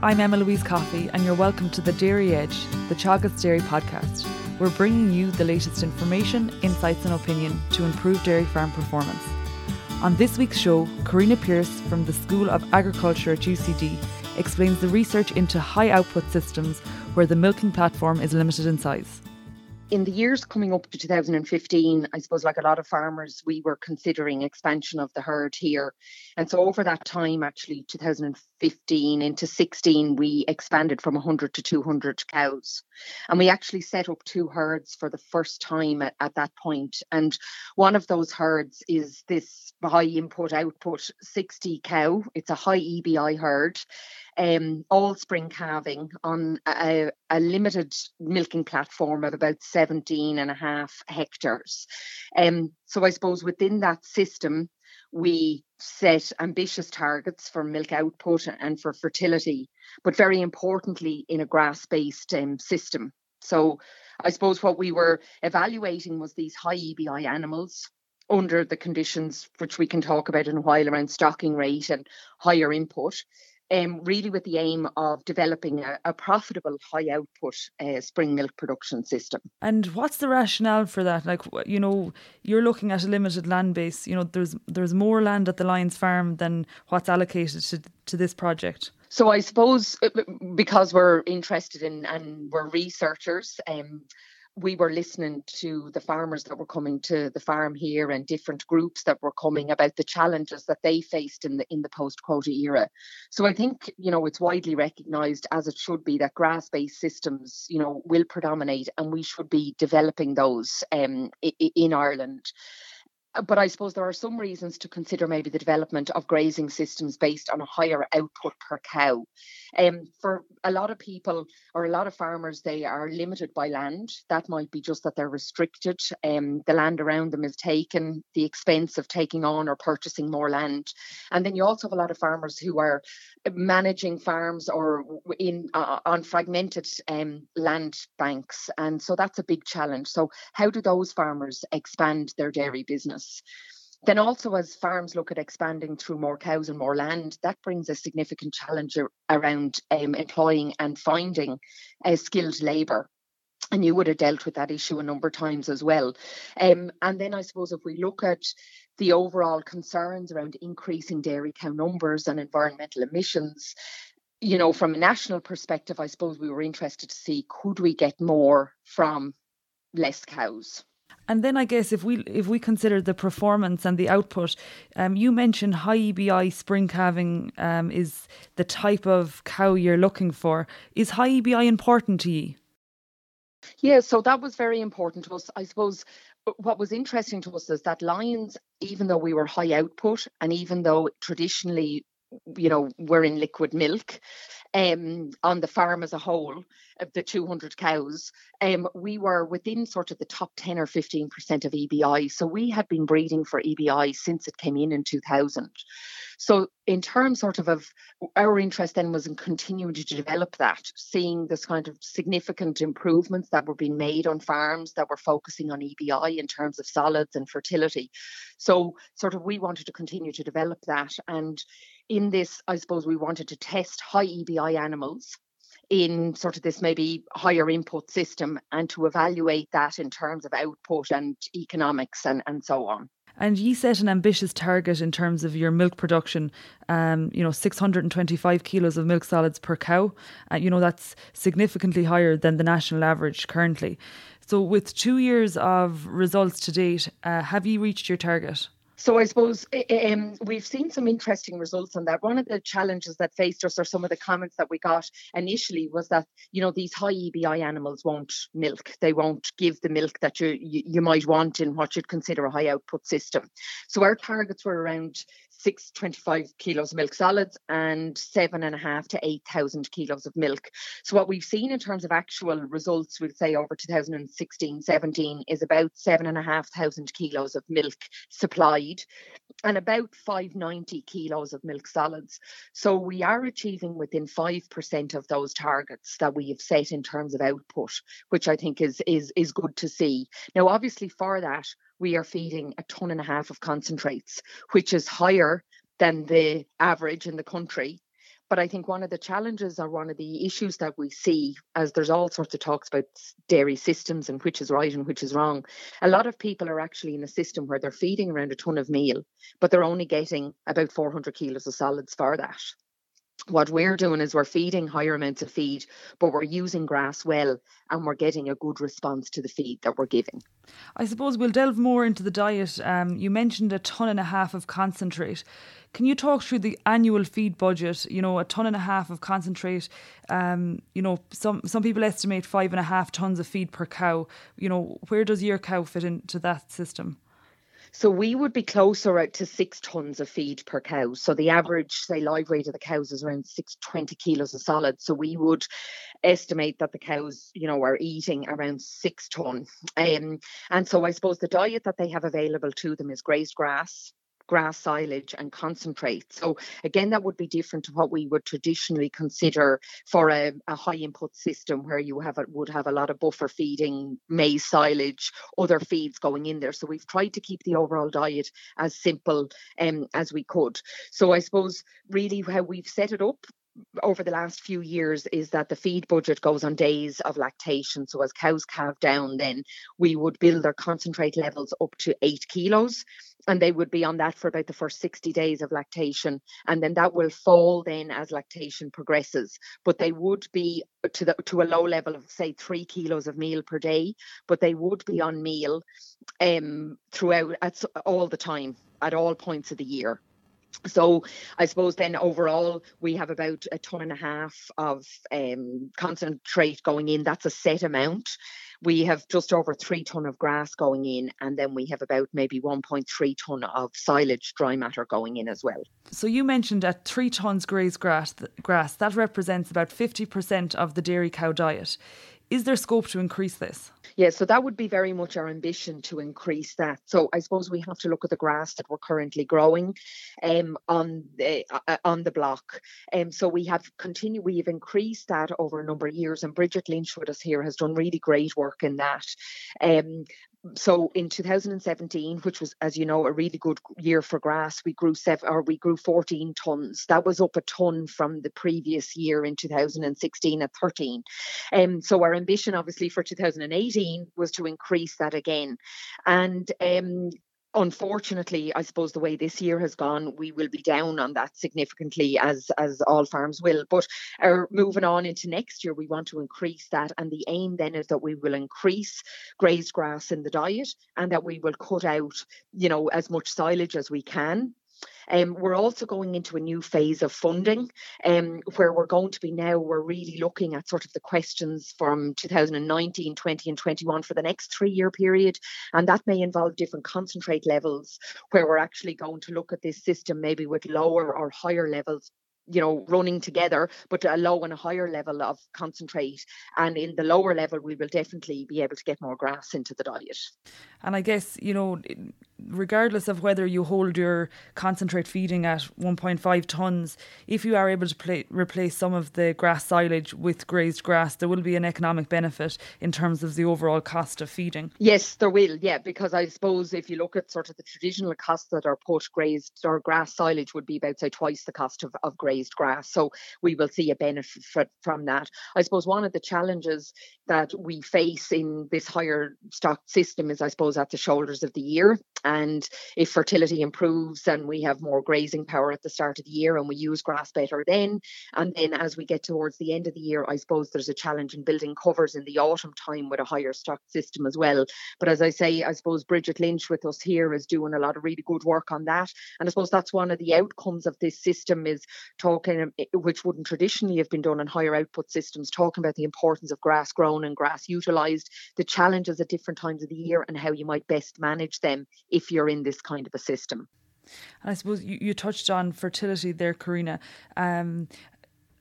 I'm Emma Louise Coffey, and you're welcome to the Dairy Edge, the Teagasc Dairy podcast. We're bringing you the latest information, insights, and opinion to improve dairy farm performance. On this week's show, Karina Pierce from the School of Agriculture at UCD explains the research into high output systems where the milking platform is limited in size in the years coming up to 2015, I suppose, like a lot of farmers, we were considering expansion of the herd here. And so, over that time, actually, 2015 into 16, we expanded from 100 to 200 cows. And we actually set up two herds for the first time at, at that point. And one of those herds is this high input output 60 cow, it's a high EBI herd um, all spring calving on a, a, limited milking platform of about 17 and a half hectares. Um, so I suppose within that system, we set ambitious targets for milk output and for fertility, but very importantly in a grass-based um, system. So I suppose what we were evaluating was these high EBI animals under the conditions which we can talk about in a while around stocking rate and higher input um, really with the aim of developing a, a profitable high output uh, spring milk production system. And what's the rationale for that? Like, you know, you're looking at a limited land base. You know, there's there's more land at the Lyons Farm than what's allocated to, to this project. So I suppose uh, because we're interested in and we're researchers, um, we were listening to the farmers that were coming to the farm here and different groups that were coming about the challenges that they faced in the in the post quota era. So i think you know it's widely recognized as it should be that grass based systems you know will predominate and we should be developing those um, in ireland. uh, but I suppose there are some reasons to consider maybe the development of grazing systems based on a higher output per cow. Um, for a lot of people or a lot of farmers, they are limited by land. That might be just that they're restricted. Um, the land around them is taken, the expense of taking on or purchasing more land. And then you also have a lot of farmers who are managing farms or in uh, on fragmented um, land banks. And so that's a big challenge. So, how do those farmers expand their dairy business? Business. Then also as farms look at expanding through more cows and more land, that brings a significant challenge around um, employing and finding uh, skilled labour and you would have dealt with that issue a number of times as well. Um, and then I suppose if we look at the overall concerns around increasing dairy cow numbers and environmental emissions, you know, from a national perspective, I suppose we were interested to see could we get more from less cows. And then I guess if we if we consider the performance and the output, um, you mentioned high EBI spring calving um, is the type of cow you're looking for. Is high EBI important to you? Yeah, so that was very important to us. I suppose what was interesting to us is that Lyons, even though we were high output and even though traditionally you know we're in liquid milk um, on the farm as a whole of the 200 cows, um, we were within sort of the top 10 or 15% of EBI. So we had been breeding for EBI since it came in in 2000. So in terms sort of of our interest then was in continuing to develop that, seeing this kind of significant improvements that were being made on farms that were focusing on EBI in terms of solids and fertility. So sort of we wanted to continue to develop that and in this, I suppose we wanted to test high EBI animals in sort of this maybe higher input system and to evaluate that in terms of output and economics and, and so on. And you set an ambitious target in terms of your milk production, um, you know, 625 kilos of milk solids per cow. Uh, you know, that's significantly higher than the national average currently. So, with two years of results to date, uh, have you reached your target? So I suppose um, we've seen some interesting results on that. One of the challenges that faced us, or some of the comments that we got initially, was that you know these high EBI animals won't milk. They won't give the milk that you you, you might want in what you'd consider a high output system. So our targets were around 625 kilos of milk solids and seven and a half to 8,000 kilos of milk. So, what we've seen in terms of actual results, we'd say over 2016 17 is about seven and a half thousand kilos of milk supplied and about 590 kilos of milk solids. So, we are achieving within 5% of those targets that we have set in terms of output, which I think is, is, is good to see. Now, obviously, for that, we are feeding a ton and a half of concentrates, which is higher than the average in the country. but I think one of the challenges or one of the issues that we see, as there's all sorts of talks about dairy systems and which is right and which is wrong, a lot of people are actually in a system where they're feeding around a ton of meal, but they're only getting about 400 kilos of solids for that what we're doing is we're feeding higher amounts of feed, but we're using grass well and we're getting a good response to the feed that we're giving. I suppose we'll delve more into the diet. Um, you mentioned a ton and a half of concentrate. Can you talk through the annual feed budget? You know, a ton and a half of concentrate. Um, you know, some some people estimate five and a half tons of feed per cow. You know, where does your cow fit into that system? So we would be closer out to six tons of feed per cow. So the average, say, live weight of the cows is around six twenty kilos of solid. So we would estimate that the cows, you know, are eating around six ton. Um, and so I suppose the diet that they have available to them is grazed grass, grass silage and concentrate. So again, that would be different to what we would traditionally consider for a, a high input system where you have a, would have a lot of buffer feeding, maize silage, other feeds going in there. So we've tried to keep the overall diet as simple um, as we could. So I suppose really how we've set it up over the last few years is that the feed budget goes on days of lactation. So as cows calve down, then we would build their concentrate levels up to eight kilos. And they would be on that for about the first 60 days of lactation. And then that will fall then as lactation progresses. But they would be to the to a low level of say three kilos of meal per day, but they would be on meal um throughout at all the time at all points of the year. So I suppose then overall we have about a ton and a half of um, concentrate going in. That's a set amount. We have just over three ton of grass going in, and then we have about maybe 1.3 ton of silage dry matter going in as well. So you mentioned at three tons grazed grass, grass that represents about 50% of the dairy cow diet. Is there scope to increase this? Yeah, so that would be very much our ambition to increase that. So I suppose we have to look at the grass that we're currently growing um, on the uh, uh on the block. Um, so we have continued, we have increased that over a number of years, and Bridget Lynch with us here has done really great work in that. Um, so in 2017 which was as you know a really good year for grass we grew seven or we grew 14 tons that was up a ton from the previous year in 2016 at 13 um, so our ambition obviously for 2018 was to increase that again. And um, unfortunately, I suppose the way this year has gone, we will be down on that significantly, as as all farms will. But our moving on into next year, we want to increase that, and the aim then is that we will increase grazed grass in the diet, and that we will cut out, you know, as much silage as we can um, we're also going into a new phase of funding um, where we're going to be now, we're really looking at sort of the questions from 2019, 20, and 21 for the next three year period. And that may involve different concentrate levels where we're actually going to look at this system maybe with lower or higher levels you know running together but a low and a higher level of concentrate. And in the lower level we will definitely be able to get more grass into the diet. And i guess you know regardless of whether you hold your concentrate feeding at 1.5 tons if you are able to play, replace some of the grass silage with grazed grass there will be an economic benefit in terms of the overall cost of feeding. Yes there will yeah because i suppose if you look at sort of the traditional costs that are put grazed or grass silage would be about say twice the cost of, of grazed raised grass. So we will see a benefit from that. I suppose one of the challenges that we face in this higher stock system is, I suppose, at the shoulders of the year. And if fertility improves and we have more grazing power at the start of the year and we use grass better then, and then as we get towards the end of the year, I suppose there's a challenge in building covers in the autumn time with a higher stock system as well. But as I say, I suppose Bridget Lynch with us here is doing a lot of really good work on that. And I suppose that's one of the outcomes of this system is talking, which wouldn't traditionally have been done in higher output systems, talking about the importance of grass grown and grass utilised, the challenges at different times of the year and how you might best manage them if you're in this kind of a system. And I suppose you, you touched on fertility there, Karina. Um,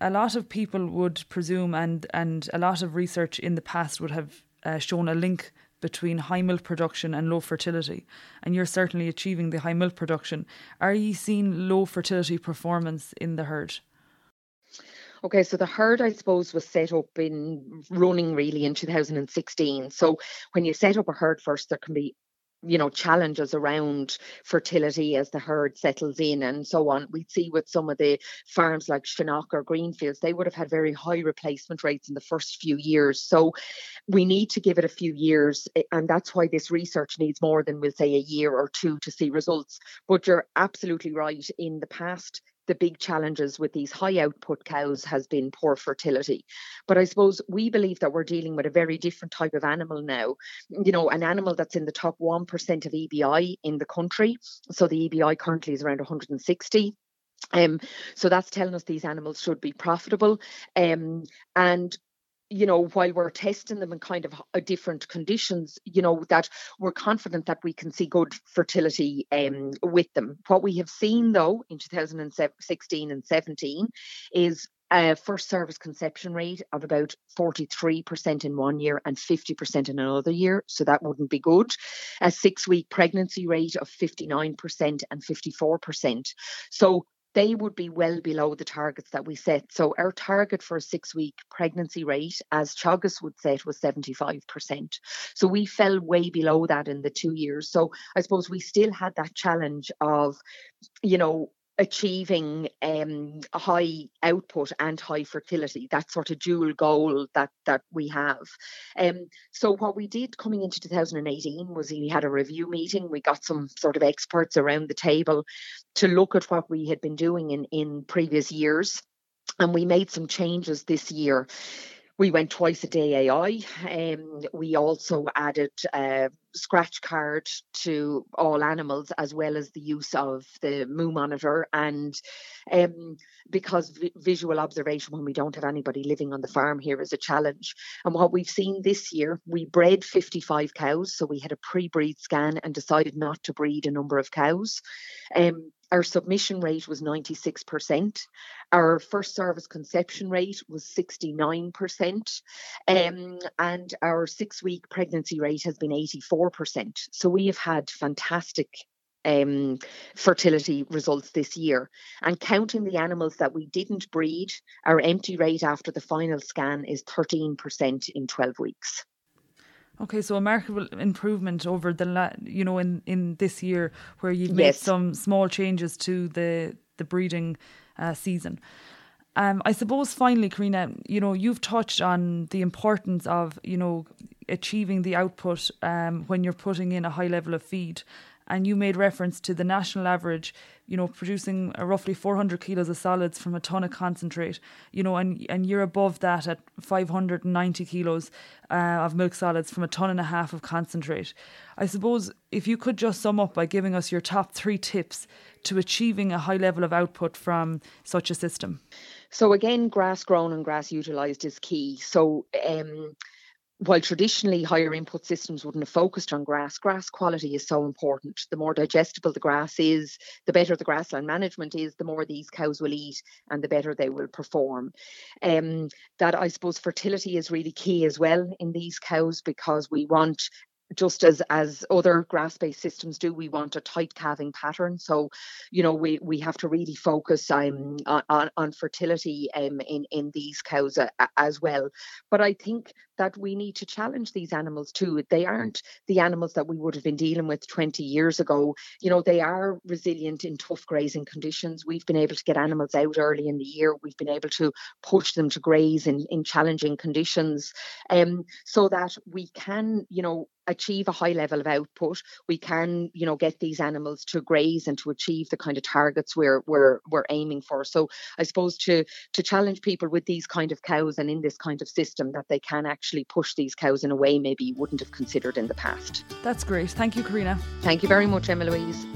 a lot of people would presume, and and a lot of research in the past would have uh, shown a link between high milk production and low fertility, and you're certainly achieving the high milk production. Are you seeing low fertility performance in the herd? Okay, so the herd, I suppose, was set up in running really in 2016. So when you set up a herd first, there can be you know challenges around fertility as the herd settles in and so on. We'd see with some of the farms like Shannock or Greenfields they would have had very high replacement rates in the first few years. So we need to give it a few years and that's why this research needs more than we'll say a year or two to see results. But you're absolutely right. In the past the big challenges with these high output cows has been poor fertility. But I suppose we believe that we're dealing with a very different type of animal now. You know, an animal that's in the top 1% of EBI in the country. So the EBI currently is around 160. Um, so that's telling us these animals should be profitable. Um, and you know, while we're testing them in kind of different conditions, you know, that we're confident that we can see good fertility um, with them. What we have seen though in 2016 and 17 is a first service conception rate of about 43% in one year and 50% in another year. So that wouldn't be good. A six week pregnancy rate of 59% and 54%. So they would be well below the targets that we set. So our target for a six week pregnancy rate, as Teagasc would set, was 75%. So we fell way below that in the two years. So I suppose we still had that challenge of, you know, achieving um, a high output and high fertility. That sort of dual goal that that we have. Um, so what we did coming into 2018 was we had a review meeting. We got some sort of experts around the table to look at what we had been doing in in previous years and we made some changes this year we went twice a day AI. Um, we also added a scratch card to all animals, as well as the use of the MooMonitor. And um, because vi- visual observation when we don't have anybody living on the farm here is a challenge. And what we've seen this year, we bred 55 cows. So we had a pre breed scan and decided not to breed a number of cows. Um, our submission rate was 96%. Our first service conception rate was 69%. Um, and our six week pregnancy rate has been 84%. So we have had fantastic um, fertility results this year. And counting the animals that we didn't breed, our empty rate after the final scan is 13% in 12 weeks. Okay, so a remarkable improvement over the la- you know in in this year where you've made yes. some small changes to the the breeding uh, season. Um, I suppose finally, Karina, you know you've touched on the importance of you know achieving the output um, when you're putting in a high level of feed and you made reference to the national average, you know, producing roughly 400 kilos of solids from a ton of concentrate, you know, and, and you're above that at 590 kilos uh, of milk solids from a ton and a half of concentrate. I suppose if you could just sum up by giving us your top three tips to achieving a high level of output from such a system. So again, grass grown and grass utilised is key. So um, while traditionally higher input systems wouldn't have focused on grass, grass quality is so important. The more digestible the grass is, the better the grassland management is, the more these cows will eat and the better they will perform. Um, that I suppose fertility is really key as well in these cows because we want just as as other grass-based systems do, we want a tight calving pattern. So, you know, we we have to really focus um, on on fertility um, in in these cows as well. But I think that we need to challenge these animals too. They aren't the animals that we would have been dealing with 20 years ago. You know, they are resilient in tough grazing conditions. We've been able to get animals out early in the year. We've been able to push them to graze in in challenging conditions, um, so that we can, you know achieve a high level of output, we can, you know, get these animals to graze and to achieve the kind of targets we're we're we're aiming for. So I suppose to to challenge people with these kind of cows and in this kind of system that they can actually push these cows in a way maybe you wouldn't have considered in the past. That's great. Thank you, Karina. Thank you very much, Emma Louise.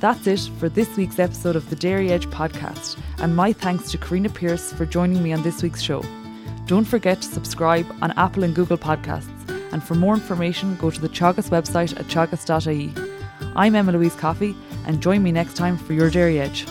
That's it for this week's episode of the Dairy Edge podcast, and my thanks to Karina Pierce for joining me on this week's show. Don't forget to subscribe on Apple and Google Podcasts and for more information, go to the Teagasc website at teagasc.ie. I'm Emma Louise Coffey, and join me next time for your Dairy Edge.